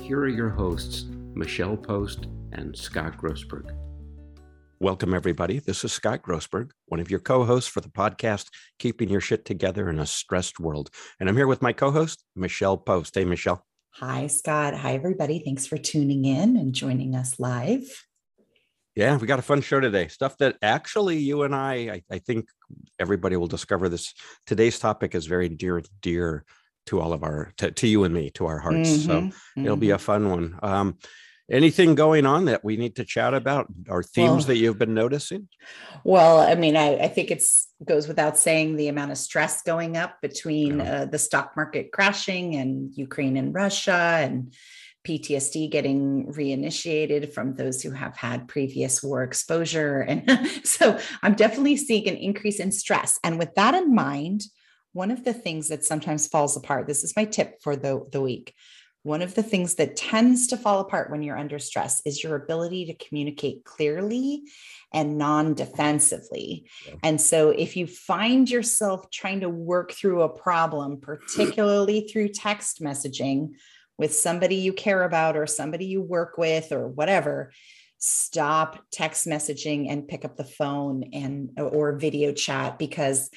here are your hosts, Michelle Post and Scott Grossberg. Welcome, everybody. This is Scott Grossberg, one of your co hosts for the podcast, Keeping Your Shit Together in a Stressed World. And I'm here with my co host, Michelle Post. Hey, Michelle. Hi, Scott. Hi, everybody. Thanks for tuning in and joining us live. Yeah, we got a fun show today. Stuff that actually you and I, I, I think everybody will discover this. Today's topic is very dear, dear to all of our to, to you and me to our hearts mm-hmm, so mm-hmm. it'll be a fun one um anything going on that we need to chat about or themes well, that you've been noticing well i mean I, I, think it's goes without saying the amount of stress going up between yeah. uh, the stock market crashing and ukraine and russia and PTSD getting reinitiated from those who have had previous war exposure. And so I'm definitely seeing an increase in stress. And with that in mind, one of the things that sometimes falls apart, this is my tip for the, the week. One of the things that tends to fall apart when you're under stress is your ability to communicate clearly and non defensively. Yeah. And so, if you find yourself trying to work through a problem, particularly through text messaging with somebody you care about or somebody you work with or whatever, stop text messaging and pick up the phone and or video chat because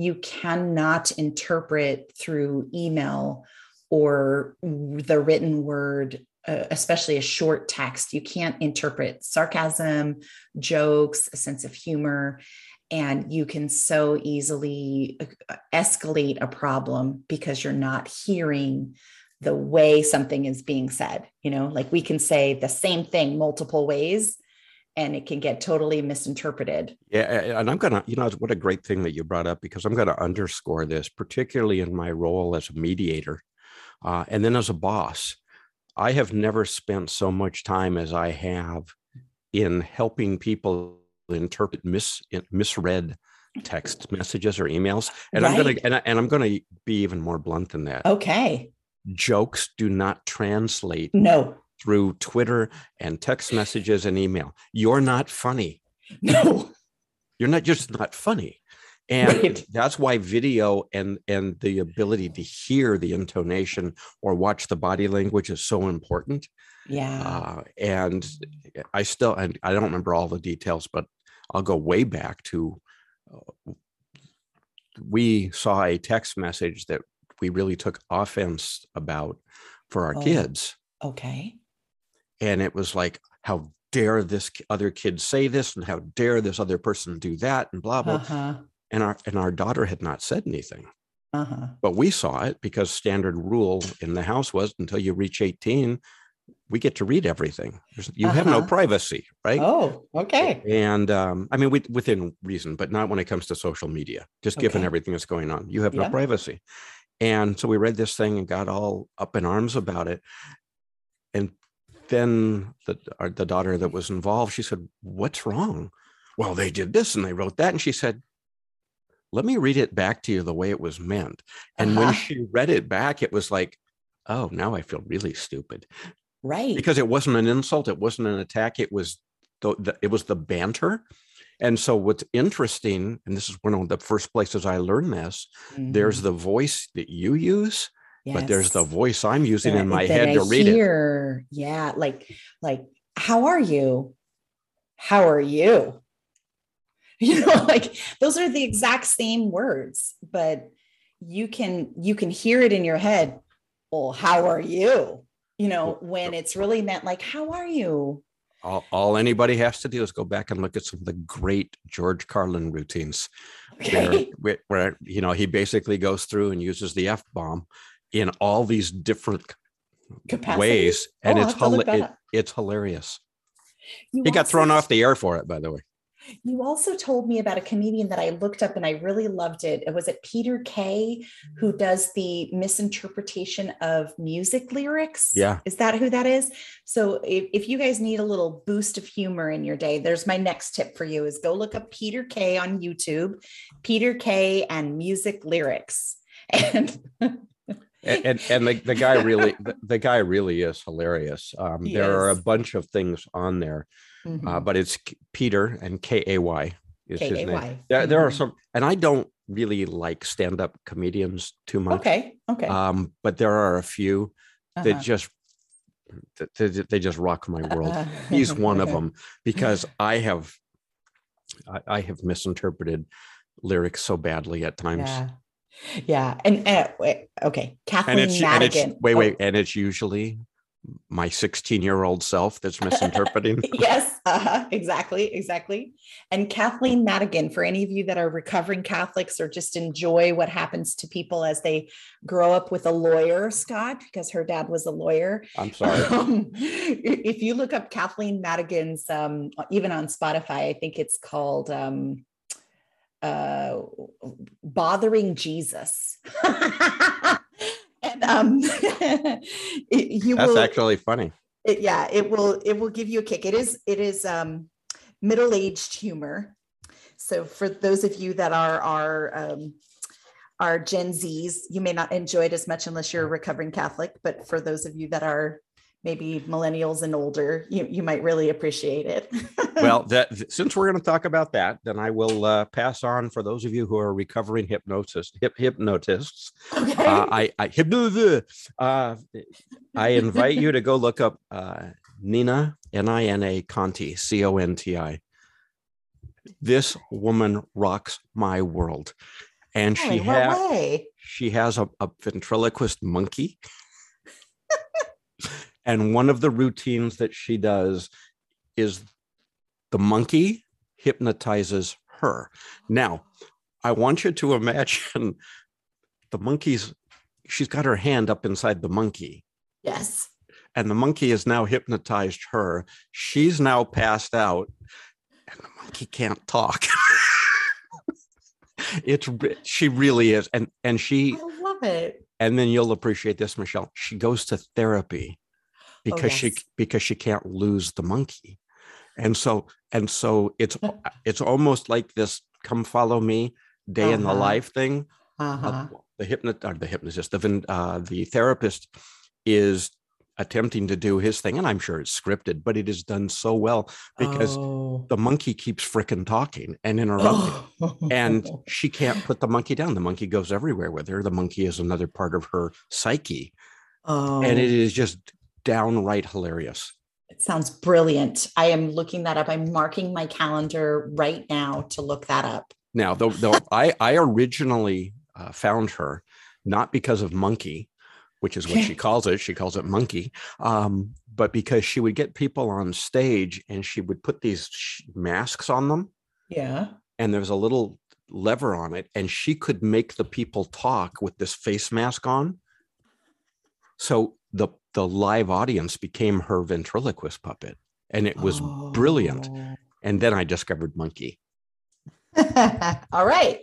you cannot interpret through email or the written word uh, especially a short text. You can't interpret sarcasm jokes a sense of humor and you can so easily uh, escalate a problem because you're not hearing the way something is being said you know? Like we can say the same thing multiple ways and it can get totally misinterpreted. Yeah. And I'm going to, you know, what a great thing that you brought up because I'm going to underscore this, particularly in my role as a mediator uh, and then as a boss. I have never spent so much time as I have in helping people interpret mis, misread text messages or emails. And right. I'm going to, and, and I'm going to be even more blunt than that. Okay. Jokes do not translate. No through Twitter and text messages and email. You're not funny. No. You're not just not funny. And right. that's why video and and the ability to hear the intonation or watch the body language is so important. Yeah. Uh, and I still and I don't remember all the details, but I'll go way back to uh, we saw a text message that we really took offense about for our oh, kids. Okay and it was like how dare this other kid say this and how dare this other person do that and blah blah uh-huh. and our and our daughter had not said anything uh-huh. but we saw it because standard rule in the house was until you reach 18 we get to read everything There's, you uh-huh. have no uh-huh. privacy right oh okay and um, i mean we, within reason but not when it comes to social media just okay. given everything that's going on you have yeah. no privacy and so we read this thing and got all up in arms about it and then the, our, the daughter that was involved, she said, What's wrong? Well, they did this and they wrote that. And she said, Let me read it back to you the way it was meant. And uh-huh. when she read it back, it was like, Oh, now I feel really stupid. Right. Because it wasn't an insult, it wasn't an attack, it was the, the it was the banter. And so what's interesting, and this is one of the first places I learned this, mm-hmm. there's the voice that you use Yes. But there's the voice I'm using that, in my head I to read hear. it. Yeah, like like how are you? How are you? You know, like those are the exact same words, but you can you can hear it in your head. Well, how are you? You know, when it's really meant like, how are you? All, all anybody has to do is go back and look at some of the great George Carlin routines, okay. where, where you know he basically goes through and uses the f bomb in all these different Capacity? ways, and oh, it's it, it's hilarious. You he got thrown off the air for it, by the way. You also told me about a comedian that I looked up and I really loved it. It was it Peter Kay who does the misinterpretation of music lyrics. Yeah. Is that who that is? So if, if you guys need a little boost of humor in your day, there's my next tip for you is go look up Peter Kay on YouTube, Peter Kay and music lyrics. And and, and the, the guy really the, the guy really is hilarious. Um, there is. are a bunch of things on there uh, mm-hmm. uh, but it's Peter and K A Y is K-A-Y. his name. There, there are mm-hmm. some, and I don't really like stand up comedians too much. Okay. Okay. Um, but there are a few uh-huh. that just they, they just rock my world. He's one of them because I have I, I have misinterpreted lyrics so badly at times. Yeah. Yeah. And uh, okay, Kathleen and it's, Madigan. And it's, wait, wait, oh. and it's usually my 16 year old self that's misinterpreting. yes, uh-huh, exactly, exactly. And Kathleen Madigan, for any of you that are recovering Catholics or just enjoy what happens to people as they grow up with a lawyer, Scott, because her dad was a lawyer. I'm sorry. Um, if you look up Kathleen Madigan's, um, even on Spotify, I think it's called um, uh, Bothering Jesus. and um, it, you that's will, actually funny. It, yeah, it will it will give you a kick. It is it is um, middle aged humor. So for those of you that are are um, are Gen Zs, you may not enjoy it as much unless you're a recovering Catholic. But for those of you that are maybe millennials and older, you, you might really appreciate it. well, that since we're going to talk about that, then I will uh, pass on for those of you who are recovering hypnotists, hip hypnotists. Okay. Uh, I I uh, I invite you to go look up uh, Nina N I N A Conti C O N T I. This woman rocks my world, and she has she has a, a ventriloquist monkey. And one of the routines that she does is the monkey hypnotizes her. Now, I want you to imagine the monkey's, she's got her hand up inside the monkey. Yes. And the monkey has now hypnotized her. She's now passed out, and the monkey can't talk. it's she really is, and and she I love it. And then you'll appreciate this, Michelle. She goes to therapy because oh, yes. she because she can't lose the monkey and so and so it's it's almost like this come follow me day uh-huh. in the uh-huh. life thing uh-huh. uh, the hypnot or the hypnotist the uh, the therapist is attempting to do his thing and i'm sure it's scripted but it is done so well because oh. the monkey keeps fricking talking and interrupting oh. and she can't put the monkey down the monkey goes everywhere with her the monkey is another part of her psyche oh. and it is just downright hilarious. It sounds brilliant. I am looking that up. I'm marking my calendar right now to look that up. Now, though, though I, I originally uh, found her not because of monkey, which is what she calls it. She calls it monkey, um, but because she would get people on stage and she would put these sh- masks on them. Yeah. And there's a little lever on it, and she could make the people talk with this face mask on. So the the live audience became her ventriloquist puppet and it was oh. brilliant and then i discovered monkey. All right.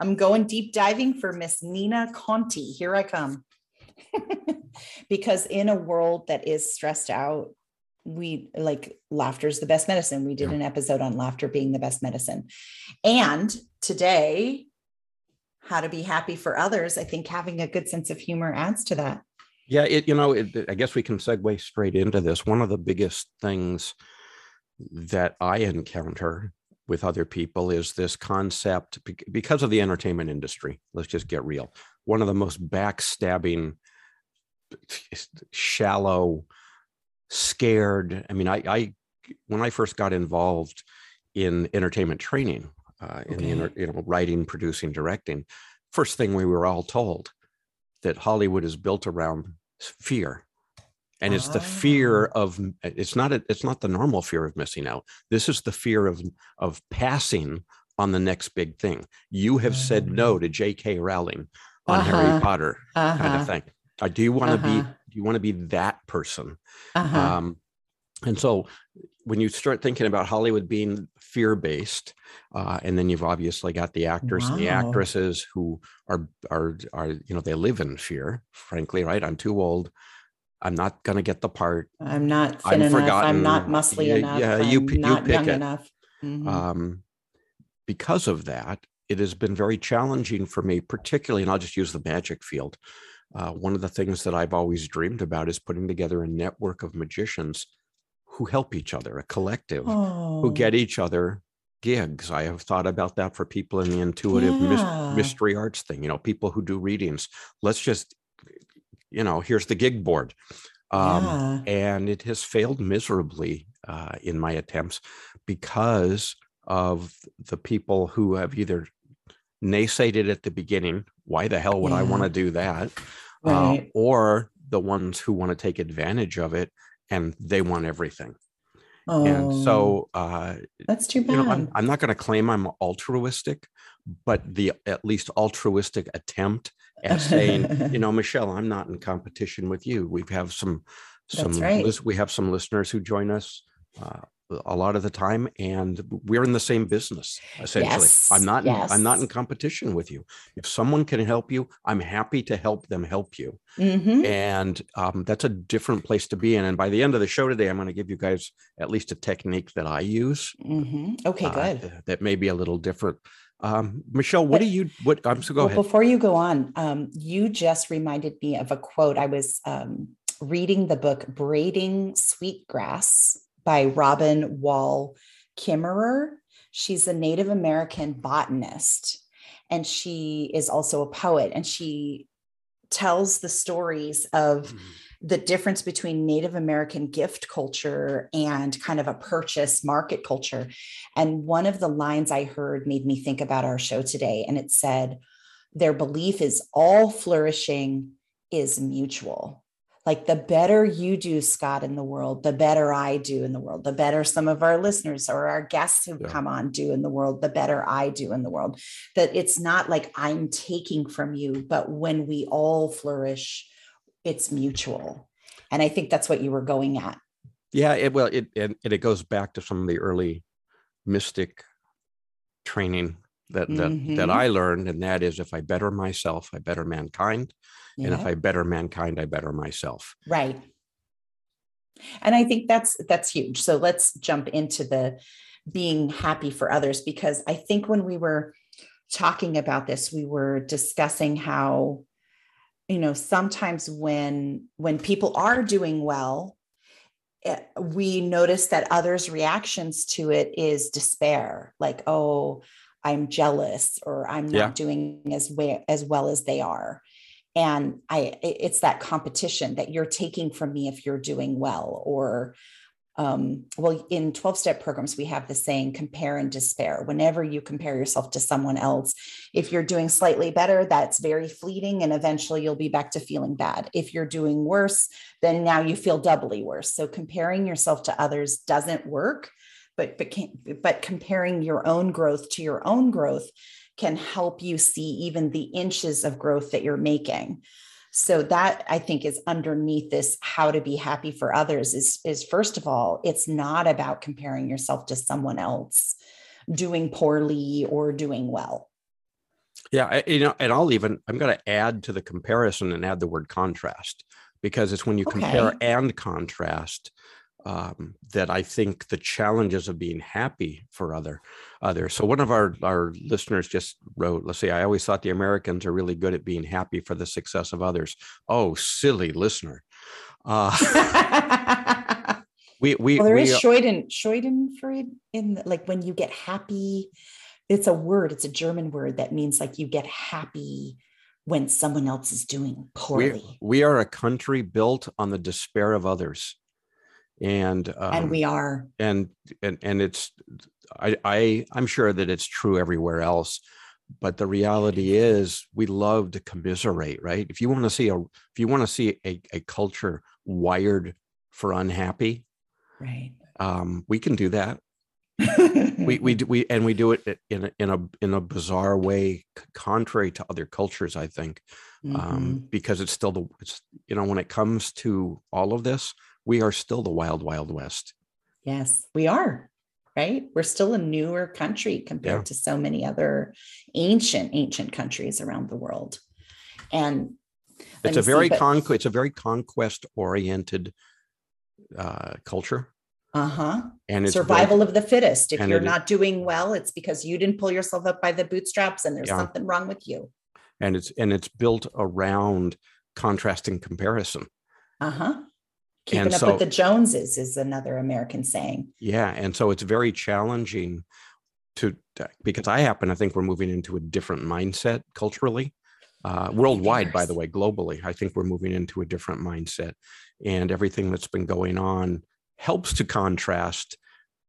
I'm going deep diving for miss nina conti. Here i come. Because in a world that is stressed out we like laughter is the best medicine. We did yeah. an episode on laughter being the best medicine. And today how to be happy for others i think having a good sense of humor adds to that yeah, it you know, it, I guess we can segue straight into this. One of the biggest things that I encounter with other people is this concept because of the entertainment industry. Let's just get real. One of the most backstabbing, shallow, scared. I mean, I, I when I first got involved in entertainment training, uh, in the you know writing, producing, directing, first thing we were all told that Hollywood is built around fear and it's the fear ah. of it's not a, it's not the normal fear of missing out this is the fear of of passing on the next big thing you have said no mm. to jk rowling on uh-huh. harry potter uh-huh. kind of uh-huh. thing uh, do you want to uh-huh. be do you want to be that person uh-huh. um, and so when you start thinking about Hollywood being fear based, uh, and then you've obviously got the actors wow. and the actresses who are are are you know they live in fear. Frankly, right? I'm too old. I'm not going to get the part. I'm not thin I'm enough. Forgotten. I'm not muscly yeah, enough. Yeah, you, I'm not you pick young it. enough. Mm-hmm. Um, because of that, it has been very challenging for me, particularly, and I'll just use the magic field. Uh, one of the things that I've always dreamed about is putting together a network of magicians who help each other, a collective oh. who get each other gigs. I have thought about that for people in the intuitive yeah. mystery arts thing, you know, people who do readings. Let's just, you know, here's the gig board. Um, yeah. And it has failed miserably uh, in my attempts because of the people who have either naysayed it at the beginning. Why the hell would yeah. I want to do that? Uh, right. Uh, or the ones who want to take advantage of it and they want everything. Oh, and so uh, that's too bad. You know, I'm, I'm not going to claim I'm altruistic, but the at least altruistic attempt at saying, you know, Michelle, I'm not in competition with you. We have some some right. we have some listeners who join us uh, a lot of the time and we're in the same business essentially yes, i'm not yes. in, i'm not in competition with you if someone can help you i'm happy to help them help you mm-hmm. and um, that's a different place to be in and by the end of the show today i'm going to give you guys at least a technique that i use mm-hmm. okay uh, good that may be a little different um, Michelle, what but, do you what I'm so go well, ahead. Before you go on, um, you just reminded me of a quote. I was um, reading the book Braiding Sweetgrass by Robin Wall Kimmerer. She's a Native American botanist, and she is also a poet, and she tells the stories of mm-hmm. the difference between Native American gift culture and kind of a purchase market culture. And one of the lines I heard made me think about our show today, and it said, Their belief is all flourishing is mutual like the better you do scott in the world the better i do in the world the better some of our listeners or our guests who yeah. come on do in the world the better i do in the world. That it's not like i'm taking from you but when we all flourish it's mutual. And i think that's what you were going at. Yeah it well it and it, it goes back to some of the early mystic training that that mm-hmm. that I learned, and that is if I better myself, I better mankind. Yeah. And if I better mankind, I better myself. Right. And I think that's that's huge. So let's jump into the being happy for others because I think when we were talking about this, we were discussing how you know sometimes when when people are doing well eh, we notice that others reactions to it is despair like oh i'm jealous or i'm not yeah. doing as well as well as they are. And i it's that competition that you're taking from me if you're doing well or um, well in 12 step programs we have the saying compare and despair. Whenever you compare yourself to someone else if you're doing slightly better that's very fleeting and eventually you'll be back to feeling bad. If you're doing worse then now you feel doubly worse. So comparing yourself to others doesn't work but but, but comparing your own growth to your own growth can help you see even the inches of growth that you're making so that i think is underneath this how to be happy for others is is first of all it's not about comparing yourself to someone else doing poorly or doing well yeah you know and i'll even i'm going to add to the comparison and add the word contrast because it's when you okay. compare and contrast um, that I think the challenges of being happy for other others. So one of our our listeners just wrote, let's see, I always thought the Americans are really good at being happy for the success of others. Oh, silly listener. Uh, we we well, there we, is Scheuden, Schadenfreude in the, like when you get happy. It's a word. It's a German word that means like you get happy when someone else is doing poorly. We, we are a country built on the despair of others and um, and we are. and and and it's I, I i'm sure that it's true everywhere else but the reality is we love to commiserate right? If you want to see a if you want to see a, a culture wired for unhappy right. um we can do that. We we do we and we do it in a, in a in a bizarre way contrary to other cultures i think um, mm-hmm. um because it's still the it's you know when it comes to all of this we are still the wild, wild west. Yes, we are. Right? We're still a newer country compared yeah. to so many other ancient, ancient countries around the world. And it's a very con- it's a very conquest oriented uh, culture. Uh-huh. And it's survival very, of the fittest. If you're not doing well, it's because you didn't pull yourself up by the bootstraps and there's yeah. something wrong with you. And it's and it's built around contrasting comparison. Uh-huh. Keeping and up so, with the Joneses is another American saying. Yeah. And so it's very challenging to because I happen to think we're moving into a different mindset culturally. Uh, worldwide, by the way, globally, I think we're moving into a different mindset. And everything that's been going on helps to contrast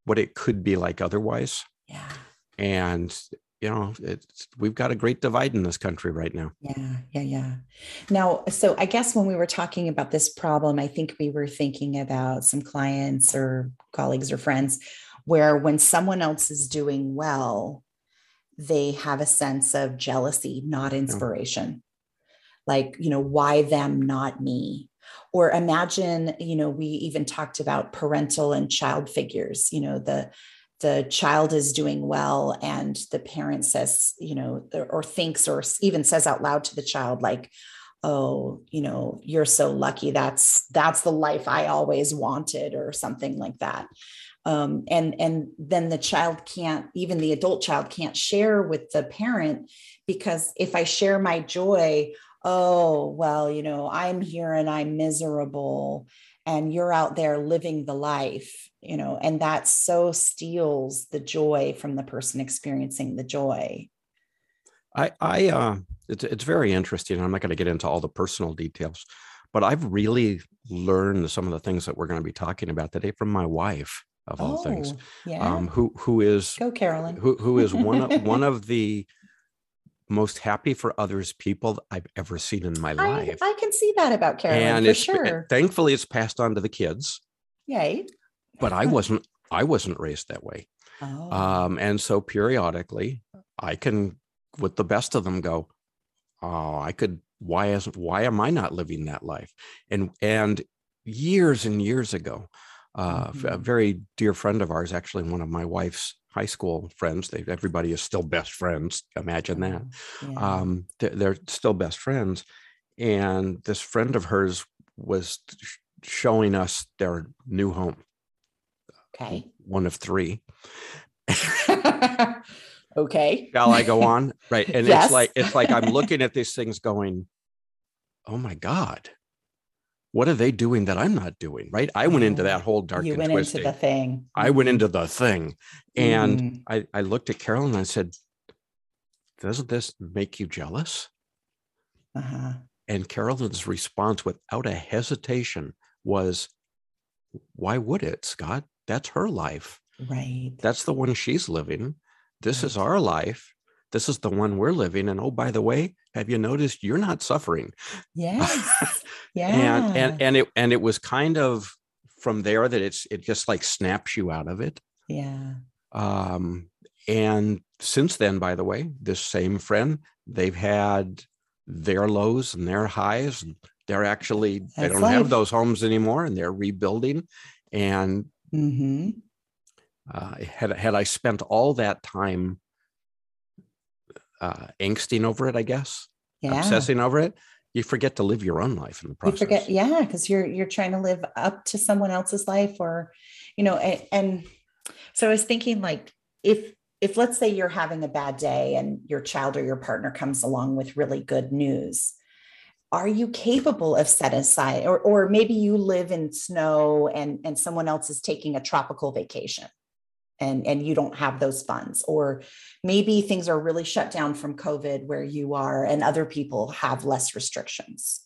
what it could be like otherwise. Yeah. And you know, it's we've got a great divide in this country right now. Yeah, yeah, yeah. Now, so I guess when we were talking about this problem, I think we were thinking about some clients or colleagues or friends where when someone else is doing well, they have a sense of jealousy, not inspiration. Yeah. Like, you know, why them, not me? or imagine you know we even talked about parental and child figures you know the the child is doing well and the parent says you know or thinks or even says out loud to the child like oh you know you're so lucky. That's that's the life i always wanted or something like that. Um, and and then the child can't even the adult child can't share with the parent because if i share my joy oh, well, you know, I'm here and I'm miserable and you're out there living the life, you know, and that so steals the joy from the person experiencing the joy. I, I, uh, it's, it's very interesting. I'm not going to get into all the personal details, but I've really learned some of the things that we're going to be talking about today from my wife of all oh, things, yeah. um, who, who is go Carolyn, who, who is one of, one of the most happy for others people I've ever seen in my life. I, I can see that about Carolyn and for sure. Thankfully, it's passed on to the kids. Yay! But I wasn't. I wasn't raised that way. Oh. Um, and so periodically, I can, with the best of them, go, "Oh, I could. Why isn't? Why am I not living that life?" And and years and years ago, uh, mm-hmm. a very dear friend of ours, actually one of my wife's high school friends. They everybody is still best friends. Imagine that. Yeah. Um, they're, they're, still best friends, and this friend of hers was showing us their new home. Okay. One of three. okay. Shall I go on? Right. And yes. it's like it's like I'm looking at these things going, oh my God what are they doing that I'm not doing? Right. I went into that whole dark you and went twisting. into the thing. I went into the thing. And mm. I, I looked at Carol and I said, Doesn't this make you jealous? Uh-huh. And Carolyn's response without a hesitation was, Why would it, Scott? That's her life. Right. That's the one she's living. This right. is our life this is the one we're living and oh by the way have you noticed you're not suffering? Yes. Yeah and and and it and it was kind of from there that it's it just like snaps you out of it. Yeah. Um and since then by the way this same friend they've had their lows and their highs. And they're actually That's they don't life. have those homes anymore and they're rebuilding. And mm-hmm. uh, had had I spent all that time uh, angsting over it, I guess, yeah. obsessing over it, you forget to live your own life in the process. You forget, yeah, because you're you're trying to live up to someone else's life, or you know, and, and so I was thinking, like, if if let's say you're having a bad day and your child or your partner comes along with really good news are you capable of set aside or, or maybe you live in snow and, and someone else is taking a tropical vacation and and you don't have those funds. Or maybe things are really shut down from covid where you are and other people have less restrictions.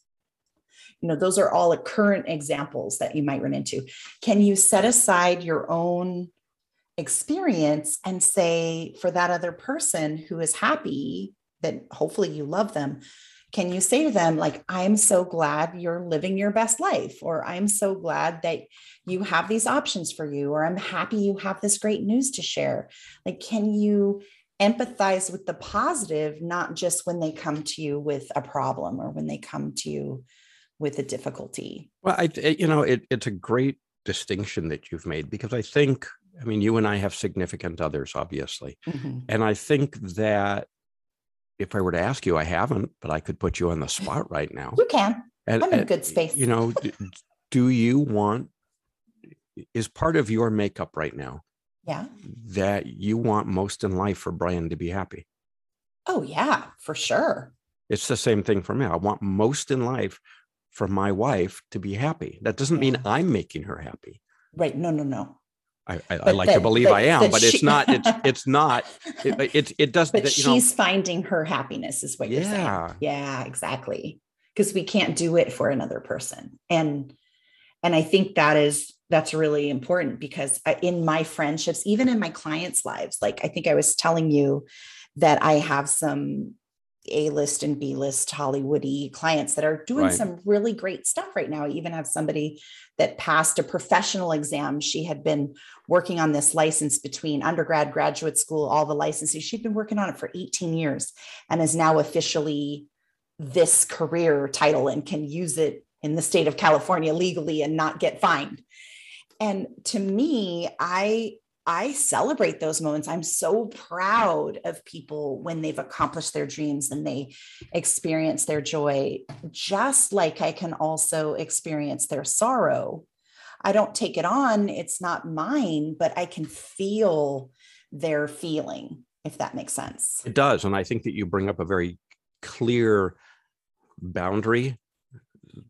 You know those are all current examples that you might run into. Can you set aside your own experience and say for that other person who is happy that hopefully you love them can you say to them like i'm so glad you're living your best life or i'm so glad that you have these options for you or i'm happy you have this great news to share like can you empathize with the positive not just when they come to you with a problem or when they come to you with a difficulty well i you know it, it's a great distinction that you've made because I think, I mean, you and I have significant others, obviously. Mm-hmm. And I think that if I were to ask you, I haven't, but I could put you on the spot right now. You can. And, I'm in a good space. You know, do you want, is part of your makeup right now? Yeah. That you want most in life for Brian to be happy? Oh, yeah, for sure. It's the same thing for me. I want most in life for my wife to be happy. That doesn't mean I'm making her happy. Right. No, no, no. I, I, I like that, to believe I am, but she, it's not. It's it's not. It it, it does. But that, she's know, finding her happiness, is what yeah. you're saying. Yeah, exactly. Because we can't do it for another person, and and I think that is that's really important because uh, in my friendships, even in my clients' lives, like I think I was telling you that I have some a list and B list Hollywoody clients that are doing right. some really great stuff right now. I even have somebody that passed a professional exam. She had been working on this license between undergrad, graduate school, all the licenses. She'd been working on it for 18 years and is now officially this career title and can use it in the state of California legally and not get fined. And to me, I I celebrate those moments. I'm so proud of people when they've accomplished their dreams and they experience their joy, just like I can also experience their sorrow. I don't take it on, it's not mine, but I can feel their feeling, if that makes sense. It does. And I think that you bring up a very clear boundary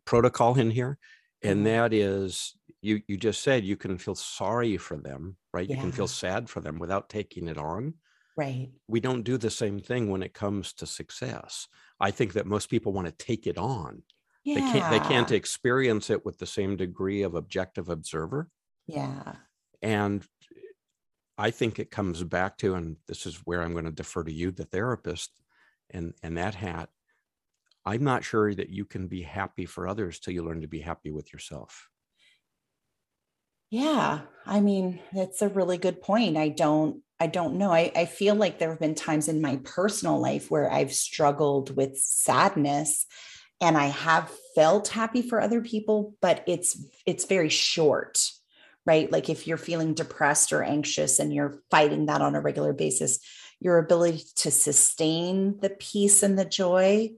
protocol in here. And mm-hmm. that is you you just said you can feel sorry for them right? Yeah. you can feel sad for them without taking it on. Right. We don't do the same thing when it comes to success. I think that most people want to take it on. Yeah. they can't they can't experience it with the same degree of objective observer. Yeah. And i think it comes back to and this is where i'm going to defer to you the therapist and and that hat. I'm not sure that you can be happy for others till you learn to be happy with yourself yeah, I mean, that's a really good point. I don't I don't know. I, I feel like there have been times in my personal life where I've struggled with sadness and I have felt happy for other people, but it's it's very short, right? Like if you're feeling depressed or anxious and you're fighting that on a regular basis, your ability to sustain the peace and the joy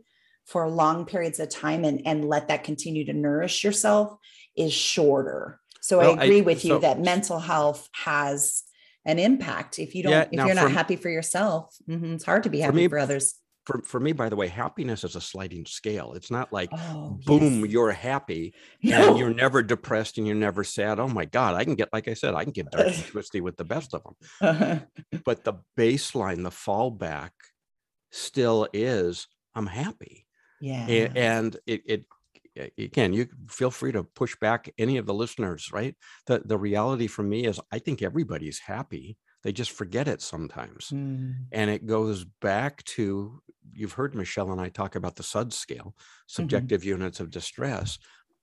for long periods of time and, and let that continue to nourish yourself is shorter so well, I agree I, with you so, that mental health has an impact. If you don't, yeah, if you're not happy for yourself, mm-hmm, it's hard to be happy for, me, for others. For, for me, by the way, happiness is a sliding scale. It's not like, oh, boom, yes. you're happy no. and you're never depressed and you're never sad. Oh my God, I can get, like I said, I can get dark and twisty with the best of them. Uh-huh. But the baseline, the fallback still is, I'm happy. Yeah. And it, it again you feel free to push back any of the listeners right the the reality for me is i think everybody's happy they just forget it sometimes mm. and it goes back to you've heard michelle and i talk about the sud scale mm-hmm. subjective mm-hmm. units of distress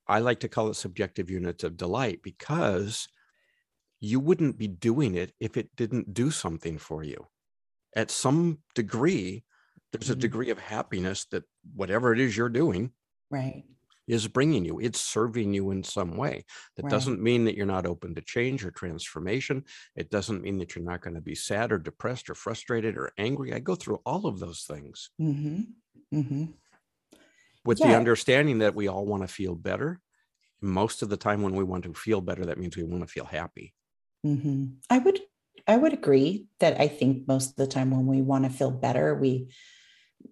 i like to call it subjective units of delight because you wouldn't be doing it if it didn't do something for you at some degree there's a mm-hmm. degree of happiness that whatever it is you're doing right is bringing you. It's serving you in some way. That right. doesn't mean that you're not open to change or transformation. It doesn't mean that you're not going to be sad or depressed or frustrated or angry. I go through all of those things mm-hmm. Mm-hmm. with yeah. the understanding that we all want to feel better. Most of the time, when we want to feel better, that means we want to feel happy. Mm-hmm. I would I would agree that I think most of the time when we want to feel better, we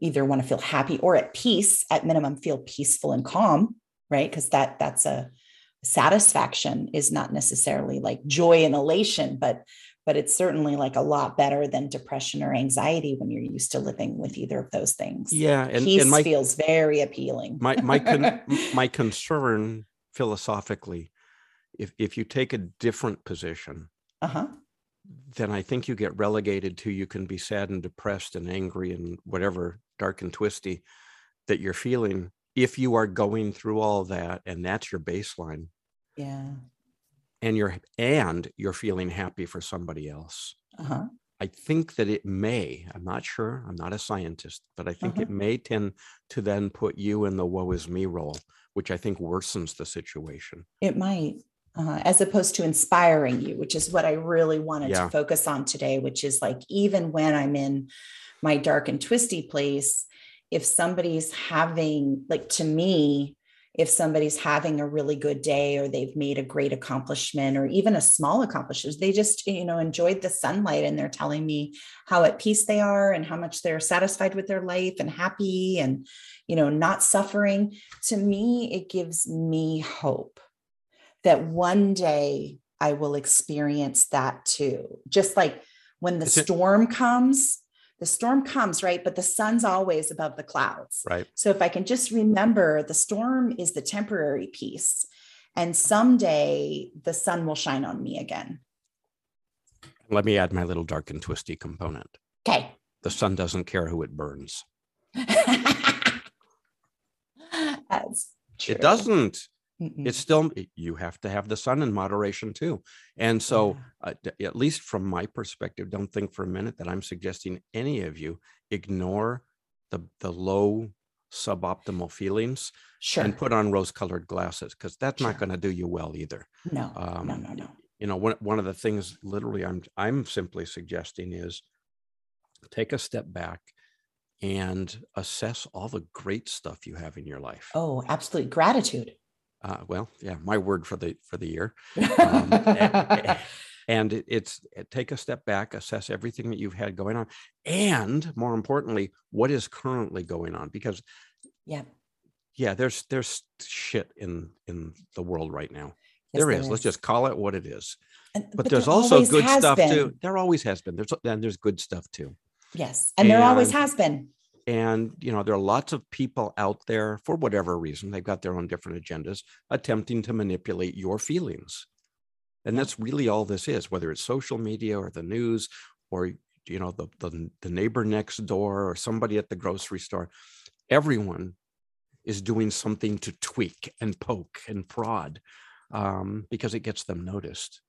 either want to feel happy or at peace at minimum feel peaceful and calm right? Because that that's a satisfaction is not necessarily like joy and elation but but it's certainly like a lot better than depression or anxiety when you're used to living with either of those things. Yeah and peace and my, feels very appealing. My my con- my concern philosophically if if you take a different position uh-huh then I think you get relegated to you can be sad and depressed and angry and whatever dark and twisty that you're feeling if you are going through all that and that's your baseline. Yeah. And you're and you're feeling happy for somebody else. Uh-huh. I think that it may, I'm not sure, I'm not a scientist, but I think uh-huh. it may tend to then put you in the woe is me role, which I think worsens the situation. It might. Uh, as opposed to inspiring you, which is what I really wanted Yeah. to focus on today, which is like even when I'm in my dark and twisty place, if somebody's having, like to me, if somebody's having a really good day or they've made a great accomplishment or even a small accomplishment, they just, you know, enjoyed the sunlight and they're telling me how at peace they are and how much they're satisfied with their life and happy and, you know, not suffering. To me, it gives me hope that one day I will experience that too. Just like when the it- storm comes, the storm comes, right? But the sun's always above the clouds. Right. So if I can just remember the storm is the temporary piece, and someday the sun will shine on me again. Let me add my little dark and twisty component. Okay. The sun doesn't care who it burns. That's true. It doesn't. Mm-mm. It's still you have to have the sun in moderation too. And so, Yeah. uh, at least from my perspective, don't think for a minute that I'm suggesting any of you ignore the the low suboptimal feelings sure. and put on rose-colored glasses because that's not going to do you well either. no, Um, no, no, no. You know, one one of the things literally I'm I'm simply suggesting is take a step back and assess all the great stuff you have in your life. Oh, absolute gratitude. Uh, well, yeah, my word for the for the year. Um, and it, it's it- take a step back assess everything that you've had going on and more importantly what is currently going on because yeah. yeah there's there's shit in in the world right now Yes, there is let's just call it what it is And- but, there's there also good stuff too there always has been there's and there's good stuff too Yes. And there always has been. And you know there are lots of people out there for whatever reason they've got their own different agendas attempting to manipulate your feelings. And that's really all this is whether it's social media or the news or you know the, the the neighbor next door or somebody at the grocery store everyone is doing something to tweak and poke and prod um, because it gets them noticed.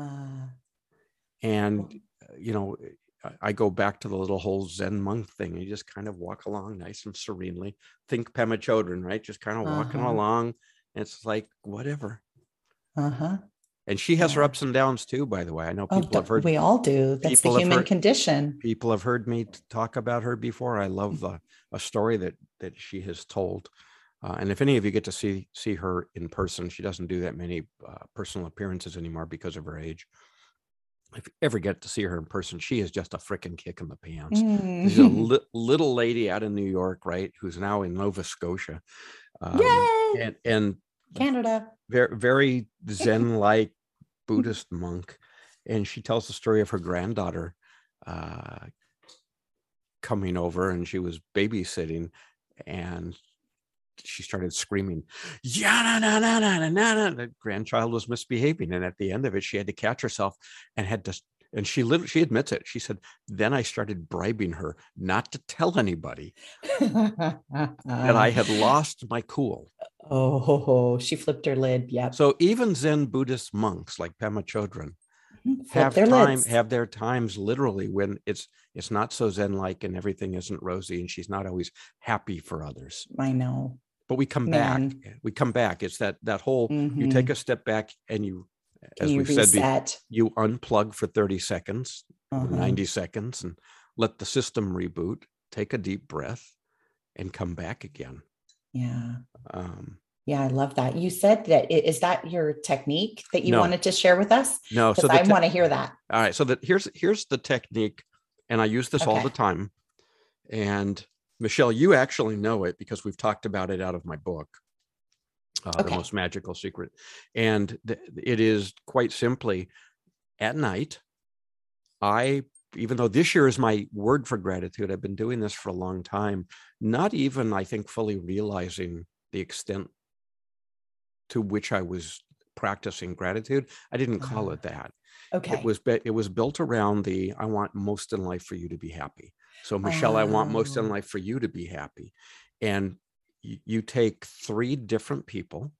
Uh, and you know I- go back to the little whole zen monk thing you just kind of walk along nice and serenely think pema chodron right just kind of walking Uh-huh. along and it's like whatever uh-huh. and she has her ups and downs too by the way i know Oh, people have heard we all do. That's the human heard- condition. people have heard me talk about her before i love Mm-hmm. the, a story that that she has told uh, and if any of you get to see see her in person she doesn't do that many uh, personal appearances anymore because of her age if you ever get to see her in person she is just a freaking kick in the pants She's a Mm. li- little lady out of New York, right? Who's now in Nova Scotia. Um, Yay! and, and Canada. very, very Zen like Buddhist monk. And she tells the story of her granddaughter uh, coming over and she was babysitting and she started screaming, yeah, na, na, na, na, na, na, na." The grandchild was misbehaving. And at the end of it, she had to catch herself and had to, and she literally, she admits it. She said, then I started bribing her not to tell anybody that I had lost my cool. Oh, she flipped her lid. Yeah. So even Zen Buddhist monks like Pema Chodron mm-hmm, Flip have their time lids. have their times literally when it's it's not so zen like and everything isn't rosy and she's not always happy for others I know. But we come Man. back we come back it's that that whole you take a step back and you as you we've said be- you unplug for 30 seconds Uh-huh. 90 seconds and let the system reboot take a deep breath and come back again Yeah. um Yeah, I love that. You said that is that your technique that you No. wanted to share with us? no so Because the I te- want to hear that. All right. So that here's here's the technique, and I use this all the time. And Michelle, you actually know it because we've talked about it out of my book, uh, The Most Magical Secret. And th- it is quite simply at night. I, even though this year is my word for gratitude, I've been doing this for a long time, not even, I think, fully realizing the extent to which I was practicing gratitude. I didn't call Ah, it that Okay. it was it was built around the i want most in life for you to be happy so michelle i want most in Oh. life for you to be happy and you take three different people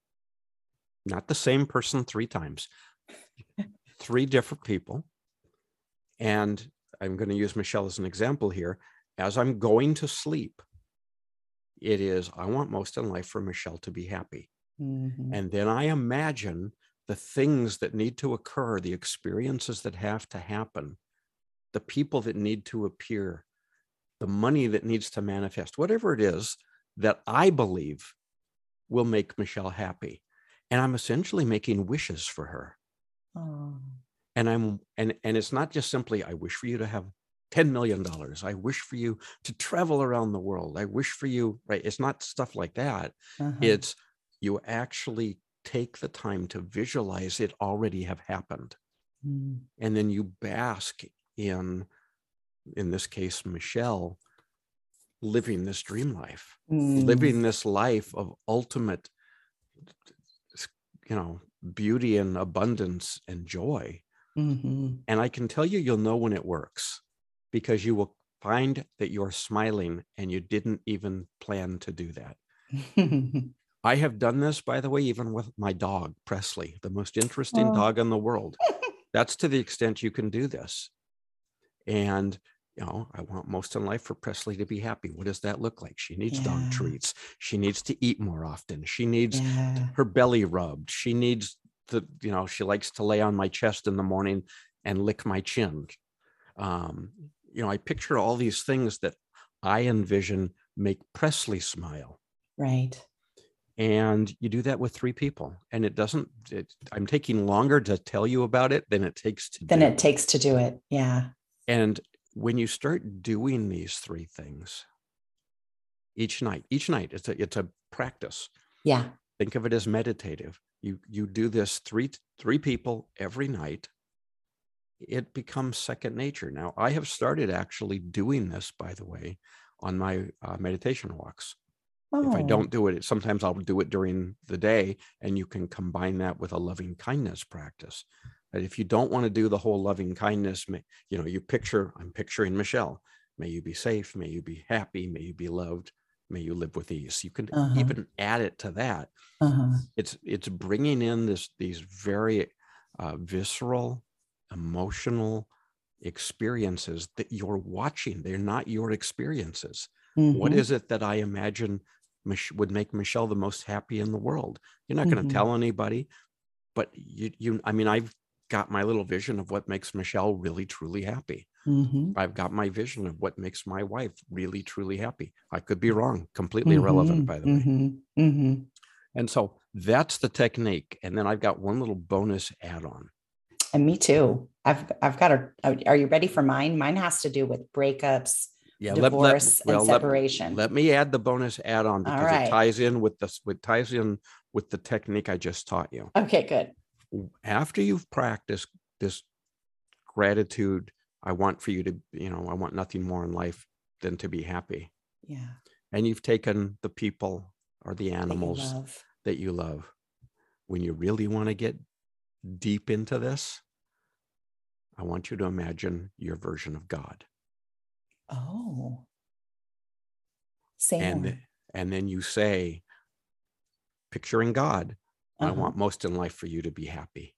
not the same person three times three different people and i'm going to use michelle as an example here as i'm going to sleep it is i want most in life for michelle to be happy Mhm. and then I imagine the things that need to occur, the experiences that have to happen, the people that need to appear, the money that needs to manifest, whatever it is that I believe will make Michelle happy. And I'm essentially making wishes for her. Oh. And I'm and and it's not just simply I wish for you to have 10 million dollars. I wish for you to travel around the world. I wish for you, right? It's not stuff like that. Uh-huh. It's you actually take the time to visualize it already have happened. Mm. And then you bask in in this case Michelle living this dream life, mm. living this life of ultimate, you know, beauty and abundance and joy. Mm-hmm. And I can tell you, you'll know when it works because you will find that you're smiling and you didn't even plan to do that. I have done this, by the way, even with my dog, Presley, the most interesting oh. dog in the world. That's to the extent you can do this. And you know, I want most in life for Presley to be happy. What does that look like? She needs yeah. dog treats. She needs to eat more often. She needs yeah. her belly rubbed. She needs the, you know, she likes to lay on my chest in the morning and lick my chin. Um, you know, I picture all these things that I envision make Presley smile. Right. And you do that with three people, and it doesn't. It, I'm taking longer to tell you about it than it takes to. Than it takes to do it. Yeah. And when you start doing these three things each night, each night it's a it's a practice. Yeah. Think of it as meditative. You you do this three three people every night. It becomes second nature. Now I have started actually doing this, by the way, on my uh, meditation walks. Oh. If I oh. don't do it, sometimes I'll do it during the day, and you can combine that with a loving kindness practice if you don't want to do the whole loving kindness, you know, you picture, I'm picturing Michelle. May you be safe. May you be happy. May you be loved. May you live with ease. You can uh-huh. even add it to that. Uh-huh. It's it's bringing in this these very uh, visceral, emotional experiences that you're watching. They're not your experiences. Mm-hmm. What is it that I imagine Mich- would make Michelle the most happy in the world? You're not mm-hmm. going to tell anybody, but you you. I mean, I've got my little vision of what makes Michelle really truly happy. Mm-hmm. I've got my vision of what makes my wife really truly happy. I could be wrong, completely mm-hmm. irrelevant, by the way. Mm-hmm. mm-hmm. And so that's the technique. And then I've got one little bonus add-on. And me too. I've I've got a. Are you ready for mine? Mine has to do with breakups, yeah, divorce, let, let, well, and separation. Let, let, me add the bonus add-on because right. it ties in with this. With ties in with the technique I just taught you. Okay, good after you've practiced this gratitude, I want for you to, you know, I want nothing more in life than to be happy. Yeah. And you've taken the people or the animals that you love. That you love. When you really want to get deep into this, I want you to imagine your version of God. Oh. Same. And, and then you say, picturing God, uh-huh. I want most in life for you to be happy.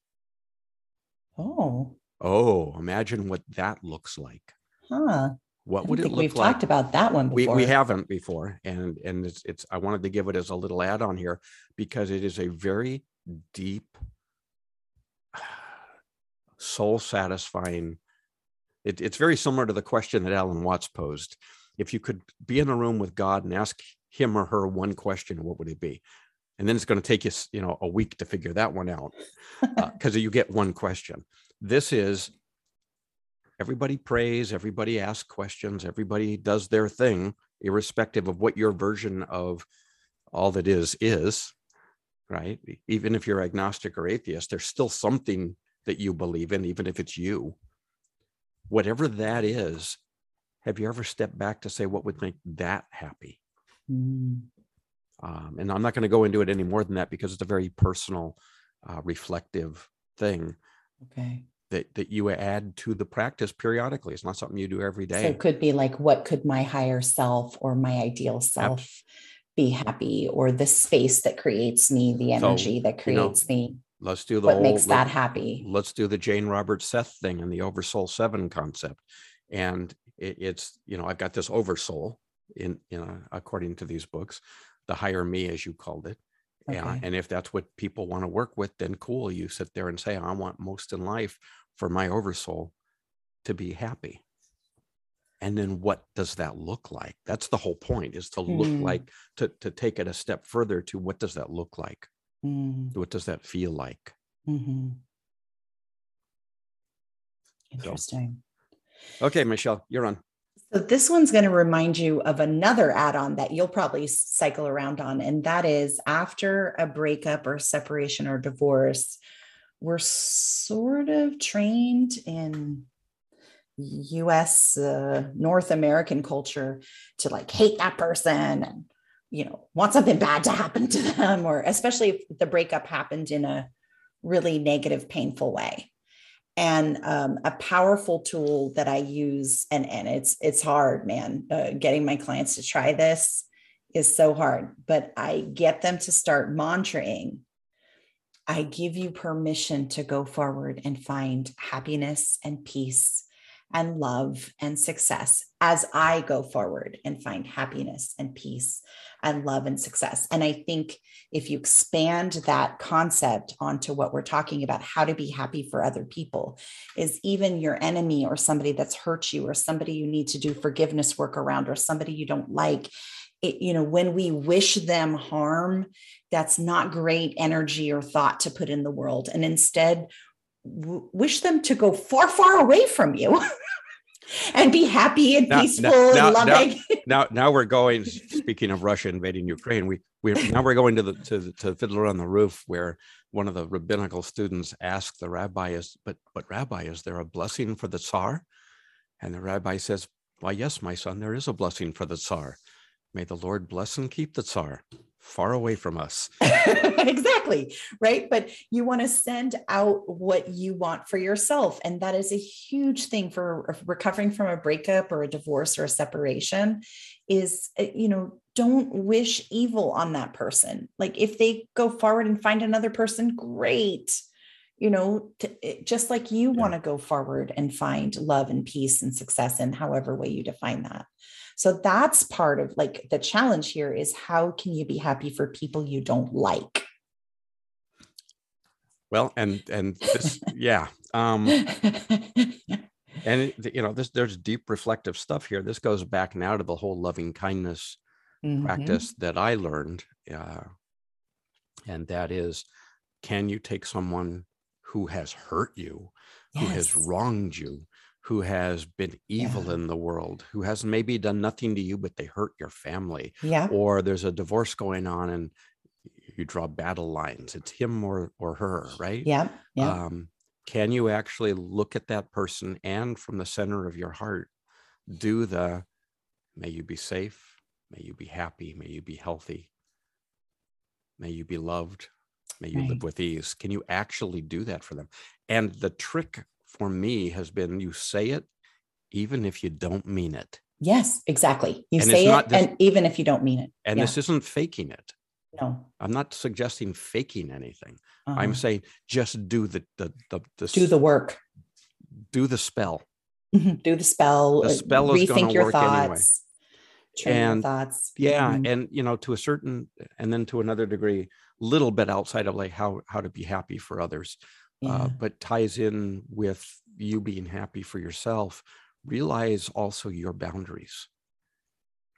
Oh. Oh, imagine what that looks like. Huh. What would it look we've like? talked about that one before. We, we haven't before. And and it's it's I wanted to give it as a little add-on here because it is a very deep, soul satisfying. It, it's very similar to the question that Alan Watts posed. If you could be in a room with God and ask him or her one question, what would it be? And then it's going to take you you know a week to figure that one out because uh, you get one question. This is everybody prays everybody asks questions everybody does their thing irrespective of what your version of all that is is right? Even if you're agnostic or atheist there's still something that you believe in even if it's you. Whatever that is have you ever stepped back to say what would make that happy? Mm. Um, and I'm not going to go into it any more than that because it's a very personal, uh, reflective thing. Okay. That, that you add to the practice periodically. It's not something you do every day. So it could be like, what could my higher self or my ideal self be happy, or the space that creates me, the energy so, that creates you know, me. Let's do the what makes that happy. Let's do the Jane Roberts Seth thing and the Oversoul Seven concept. And it, it's you know I've got this Oversoul in you know according to these books, the higher me, as you called it. Okay. Yeah, and if that's what people want to work with, then cool. You sit there and say, I want most in life for my oversoul to be happy. And then what does that look like? That's the whole point is to look mm. like to to take it a step further to what does that look like? Mm. What does that feel like? Mm-hmm. Interesting. So, okay, Michelle, you're on. So this one's going to remind you of another add-on that you'll probably cycle around on, and that is after a breakup or separation or divorce, we're sort of trained in US uh, North American culture to like hate that person and you know want something bad to happen to them or especially if the breakup happened in a really negative painful way and um, a powerful tool that i use and and it's it's hard man uh, getting my clients to try this is so hard but i get them to start mantraing i give you permission to go forward and find happiness and peace and love and success as I go forward and find happiness and peace and love and success. And I think if you expand that concept onto what we're talking about, how to be happy for other people, is even your enemy or somebody that's hurt you or somebody you need to do forgiveness work around or somebody you don't like. It, you know, when we wish them harm, that's not great energy or thought to put in the world. And instead, w- wish them to go far, far away from you. and be happy and now, peaceful now, and loving. Now, now, now, we're going. Speaking of Russia invading Ukraine, we we now we're going to the to the, to Fiddler on the Roof, where one of the rabbinical students asked the rabbi, "Is but but Rabbi, is there a blessing for the Tsar?" And the rabbi says, "Why, yes, my son, there is a blessing for the Tsar. May the Lord bless and keep the Tsar." Far away from us. exactly. Right. But you want to send out what you want for yourself. And that is a huge thing for recovering from a breakup or a divorce or a separation is, uh, you know, don't wish evil on that person. Like if they go forward and find another person, great. You know, to, just like you yeah. want to go forward and find love and peace and success in however way you define that. So that's part of like the challenge here is how can you be happy for people you don't like? Well, and and this, yeah. Um and you know, this there's deep reflective stuff here. This goes back now to the whole loving kindness mm-hmm. practice that I learned. Uh, and that is can you take someone who has hurt you, yes. who has wronged you, who has been evil yeah. in the world, who has maybe done nothing to you, but they hurt your family. Yeah. Or there's a divorce going on and you draw battle lines. It's him or or her, right? Yeah. Yeah. Um, can you actually look at that person and from the center of your heart do the may you be safe, may you be happy, may you be healthy, may you be loved, may you right. live with ease. Can you actually do that for them? And the trick for me has been you say it even if you don't mean it. Yes, exactly. You and say it, this, and even if you don't mean it. And yeah. this isn't faking it. No, I'm not suggesting faking anything. Uh-huh. I'm saying just do the the the, the do the work. Do the spell. Mm-hmm. Do the spell. The spell is rethink your thoughts. Anyway. and thoughts. Yeah, mm-hmm. and you know, to a certain, and then to another degree, little bit outside of like how how to be happy for others uh, yeah. uh, but ties in with you being happy for yourself realize also your boundaries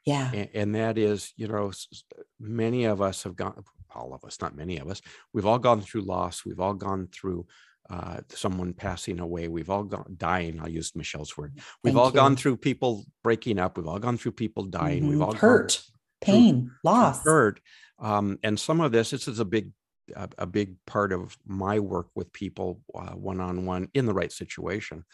yeah and, and, that is you know many of us have gone all of us not many of us we've all gone through loss we've all gone through uh, someone passing away we've all gone dying i'll use michelle's word we've Thank all you. gone through people breaking up we've all gone through people dying mm-hmm. we've all hurt pain loss hurt um, and some of this this is a big a, a big part of my work with people one on one in the right situation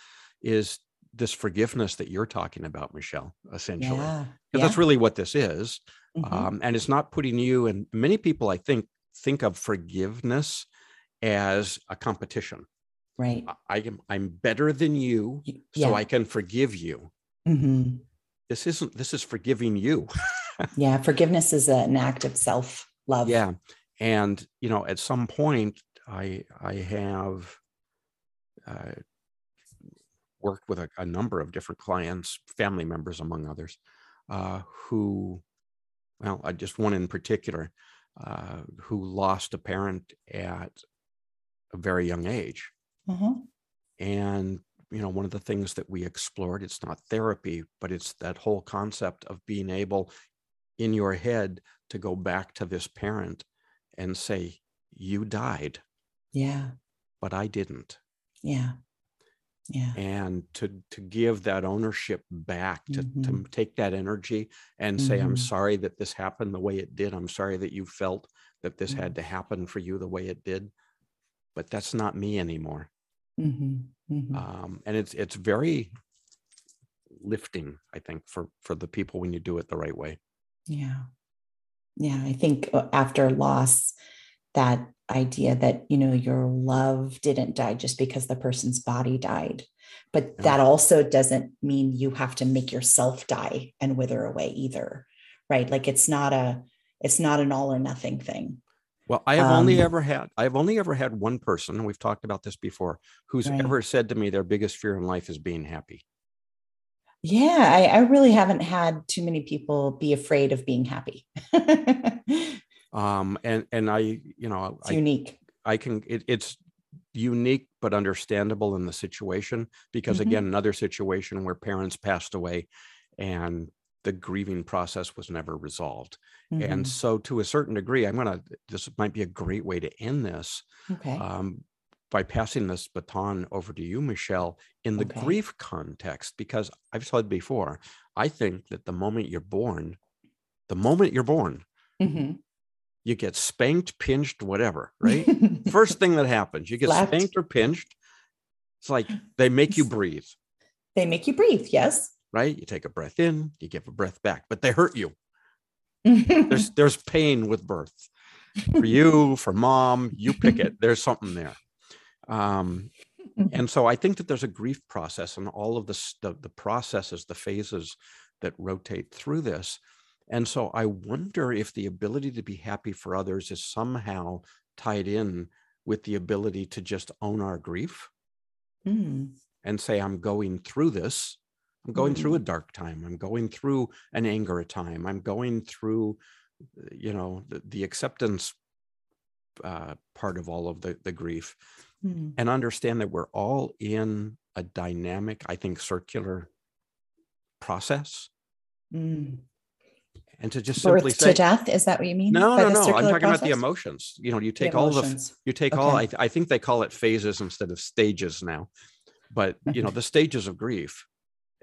is this forgiveness that you're talking about, Michelle, essentially. Yeah. yeah. That's really what this is. Mm-hmm. Um, and it's not putting you and many people, I think, think of forgiveness as a competition. Right. I am I'm better than you, yeah. so I can forgive you. Mm-hmm. This isn't this is forgiving you. yeah, forgiveness is an act of self love. Yeah and you know at some point i i have uh, worked with a, a, number of different clients family members among others uh, who well i just one in particular uh, who lost a parent at a very young age. Mm-hmm. And, you know, one of the things that we explored, it's not therapy, but it's that whole concept of being able in your head to go back to this parent and say, You died. Yeah. But I didn't. Yeah. Yeah. And to to give that ownership back, to, mm-hmm. to take that energy and mm-hmm. say, I'm mm-hmm. sorry that this happened the way it did. I'm sorry that you felt that this mm-hmm. had to happen for you the way it did. But that's not me anymore. Mm-hmm. Mm-hmm. Um, and it's it's very lifting, I think, for for the people when you do it the right way. Yeah. Yeah. I think uh, after loss, that idea that, you know, your love didn't die just because the person's body died. But that also doesn't mean you have to make yourself die and wither away either. Right. Like it's not a, it's not an all or nothing thing. Well, I have um, only ever had I've only ever had one person, and we've talked about this before, who's right. ever said to me their biggest fear in life is being happy. Yeah, I, I really haven't had too many people be afraid of being happy. um, and and I, you know, it's I, unique. I can. It, it's unique but understandable in the situation because mm-hmm. again, another situation where parents passed away, and the grieving process was never resolved. Mm-hmm. And so, to a certain degree, I'm gonna. This might be a great way to end this. Okay. Um, by passing this baton over to you, Michelle, in the okay. grief context, because I've said before, I think that the moment you're born, the moment you're born, mm-hmm. you get spanked, pinched, whatever, right? First thing that happens, you get Slapped. spanked or pinched. It's like they make you breathe. They make you breathe, yes. Right? You take a breath in, you give a breath back, but they hurt you. there's there's pain with birth. For you, for mom, you pick it. There's something there. Um, mm-hmm. and so I think that there's a grief process and all of the, the, the processes, the phases that rotate through this. And so I wonder if the ability to be happy for others is somehow tied in with the ability to just own our grief mm. and say, I'm going through this. I'm going mm. through a mm-hmm. dark time. I'm going through an anger time. I'm going through, you know, the, the acceptance uh, part of all of the, the grief mm-hmm. and understand that we're all in a dynamic, I think, circular process. Mm. And to just Birth simply say, to death is that what you mean? No, no, no. I'm talking process? about the emotions. You know, you take all the you take okay. all. I, I think they call it phases instead of stages now, but you know the stages of grief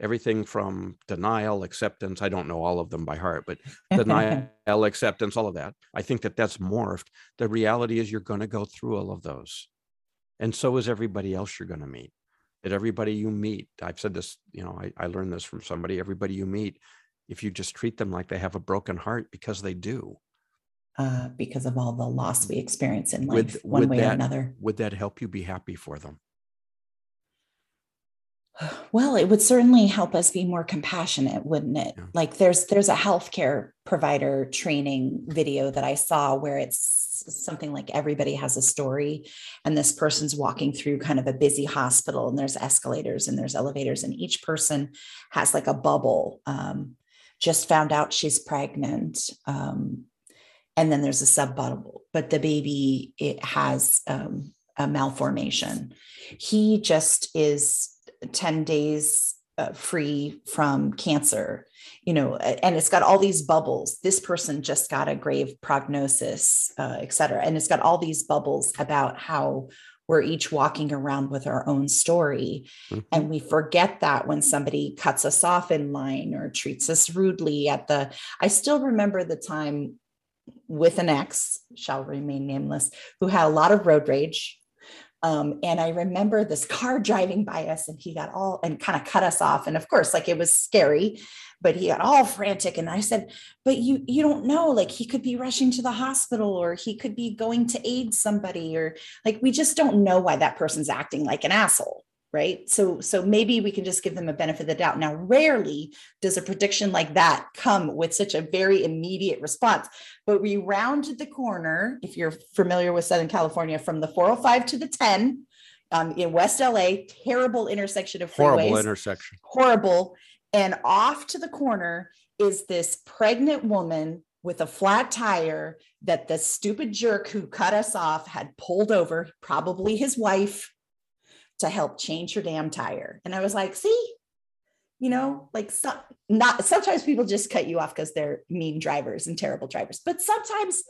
everything from denial acceptance i don't know all of them by heart but denial acceptance all of that. I think that that's morphed. The reality is you're going to go through all of those. And so is everybody else you're going to meet. That everybody you meet i've said this you know I, I learned this from somebody everybody you meet if you just treat them like they have a broken heart because they do. Uh, because of all the loss we experience in life would, one way that, or another. would that help you be happy for them well it would certainly help us be more compassionate wouldn't it yeah. like there's there's a healthcare provider training video that i saw where it's something like everybody has a story and this person's walking through kind of a busy hospital and there's escalators and there's elevators and each person has like a bubble um, just found out she's pregnant um, and then there's a sub bubble but the baby it has um, a malformation he just is 10 days uh, free from cancer you know and it's got all these bubbles. This person just got a grave prognosis uh, et cetera. And it's got all these bubbles about how we're each walking around with our own story. Mm-hmm. and we forget that when somebody cuts us off in line or treats us rudely at the i still remember the time with an ex shall remain nameless who had a lot of road rage um, and I remember this car driving by us and he got all and kind of cut us off. And of course, like it was scary, but he got all frantic. And I said, but you, you don't know, like he could be rushing to the hospital or he could be going to aid somebody or like, we just don't know why that person's acting like an asshole right? So so maybe we can just give them a benefit of the doubt. Now rarely does a prediction like that come with such a very immediate response. But we rounded the corner if you're familiar with southern california from the 405 to the 10 um, in west la terrible intersection of freeways. Horrible intersection. Horrible. And off to the corner is this pregnant woman with a flat tire that the stupid jerk who cut us off had pulled over, probably his wife, to help change your damn tire. And I was like, see, you know, like some, not sometimes people just cut you off because they're mean drivers and terrible drivers, but sometimes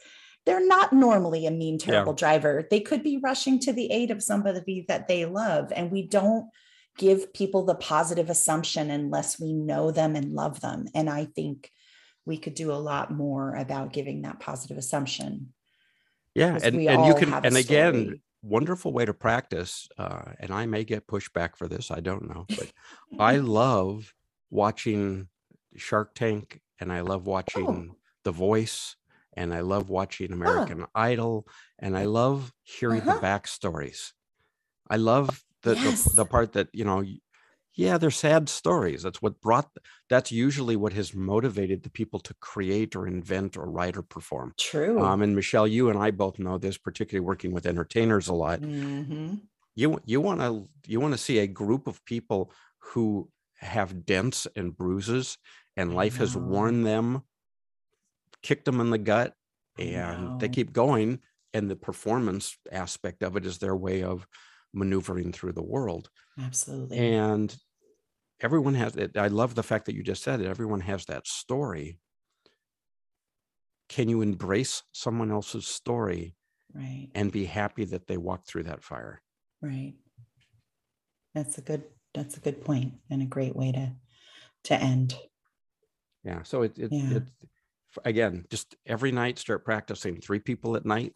they're not normally a mean, terrible yeah. driver. They could be rushing to the aid of somebody that they love. And we don't give people the positive assumption unless we know them and love them. And I think we could do a lot more about giving that positive assumption. Yeah. And, and you can, and again, wonderful way to practice. Uh, and I may get pushback for this. I don't know, but I love watching Shark Tank and I love watching oh. The Voice and I love watching American Idol and I love hearing uh-huh. the backstories. I love the, yes. the, the part that you know yeah they're sad stories that's what brought that's usually what has motivated the people to create or invent or write or perform. True. Um and michelle you and i both know this particularly working with entertainers a lot. Mm-hmm. you you want to you want to see a group of people who have dents and bruises and life has worn them kicked them in the gut and they keep going and the performance aspect of it is their way of maneuvering through the world. Absolutely. And everyone has it. I love the fact that you just said it. Everyone has that story. Can you embrace someone else's story right. and be happy that they walked through that fire? Right. That's a good that's a good point and a great way to to end. Yeah. So it, it, yeah. it again, just every night start practicing three people at night.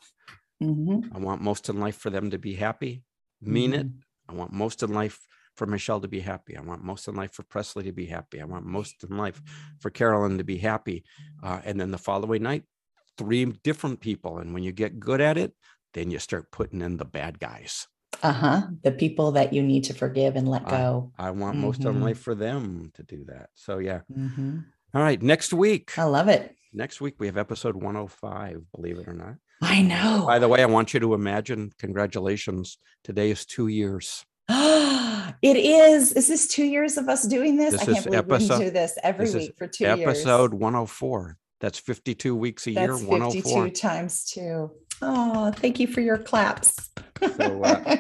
Mm-hmm. I want most in life for them to be happy mean mm-hmm. it. I want most in life for Michelle to be happy. I want most in life for Presley to be happy. I want most in life for Carolyn to be happy. Uh, and then the following night, three different people. And when you get good at it, then you start putting in the bad guys. Uh huh. The people that you need to forgive and let go. I, I want mm-hmm. most in life for them to do that. So, yeah. Mm-hmm. All right. Next week. I love it. Next week, we have episode 105, believe it or not. I know. By the way, I want you to imagine, congratulations. Today is two years. it is. Is this two years of us doing this? this I can't believe episode, we do this every this week for two episode years. Episode 104. That's 52 weeks a That's year. 152 times two. Oh, thank you for your claps. So, uh,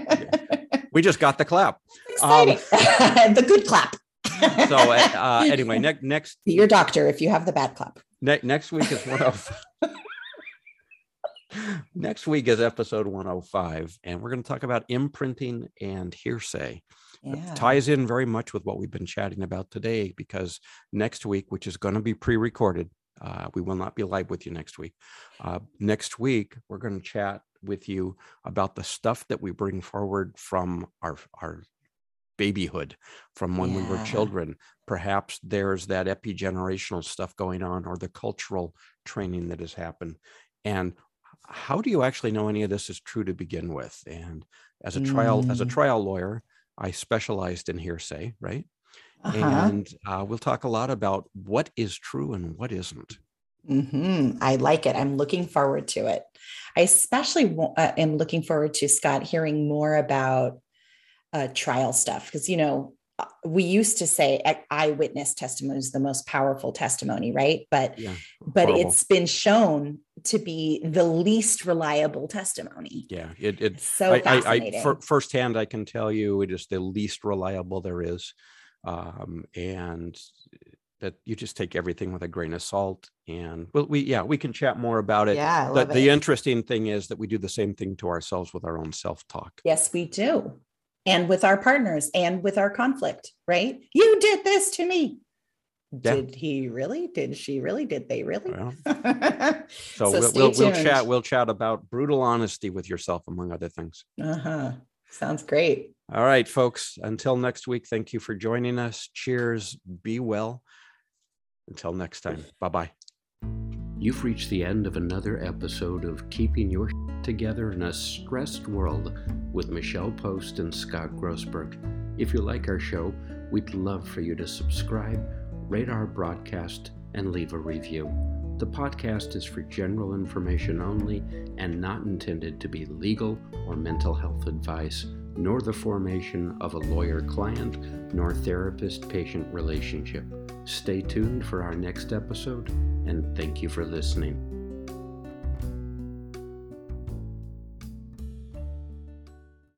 we just got the clap. Exciting. Um, the good clap. so uh, uh, anyway, ne- next. Your doctor if you have the bad clap. Ne- next week is one of. Next week is episode 105, and we're going to talk about imprinting and hearsay. Yeah. ties in very much with what we've been chatting about today because next week, which is going to be pre recorded, uh, we will not be live with you next week. Uh, next week, we're going to chat with you about the stuff that we bring forward from our, our babyhood, from when yeah. we were children. Perhaps there's that epigenerational stuff going on or the cultural training that has happened. And how do you actually know any of this is true to begin with? And as a trial mm. as a mm. trial lawyer, I specialized in hearsay, right? Uh-huh. And uh, we'll talk a lot about what is true and what isn't. Mm-hmm. I like it. I'm looking forward to it. I especially uh, am looking forward to Scott hearing more about uh, trial stuff because you know we used to say eyewitness testimony is the most powerful testimony right? But yeah, but horrible. it's been shown to be the least reliable testimony. Yeah it, it so I, fascinating. I, I for, firsthand i can tell you it is the least reliable there is um, and that you just take everything with a grain of salt and well we yeah we can chat more about it. Yeah the, the interesting thing is that we do the same thing to ourselves with our own self-talk. Yes we do and with our partners and with our conflict, right? You did this to me. Yeah. Did he really? Did she really? Did they really? Well, so, so we'll, we'll, we'll, chat. We'll chat about brutal honesty with yourself, among other things. Uh huh. Sounds great. All right, folks. Until next week, thank you for joining us. Cheers. Be well. Until next time. Bye bye. You've reached the end of another episode of Keeping Your Together in a Stressed World with Michelle Post and Scott Grossberg. If you like our show, we'd love for you to subscribe, rate our broadcast, and leave a review. The podcast is for general information only and not intended to be legal or mental health advice, nor the formation of a lawyer client nor therapist patient relationship. Stay tuned for our next episode and thank you for listening.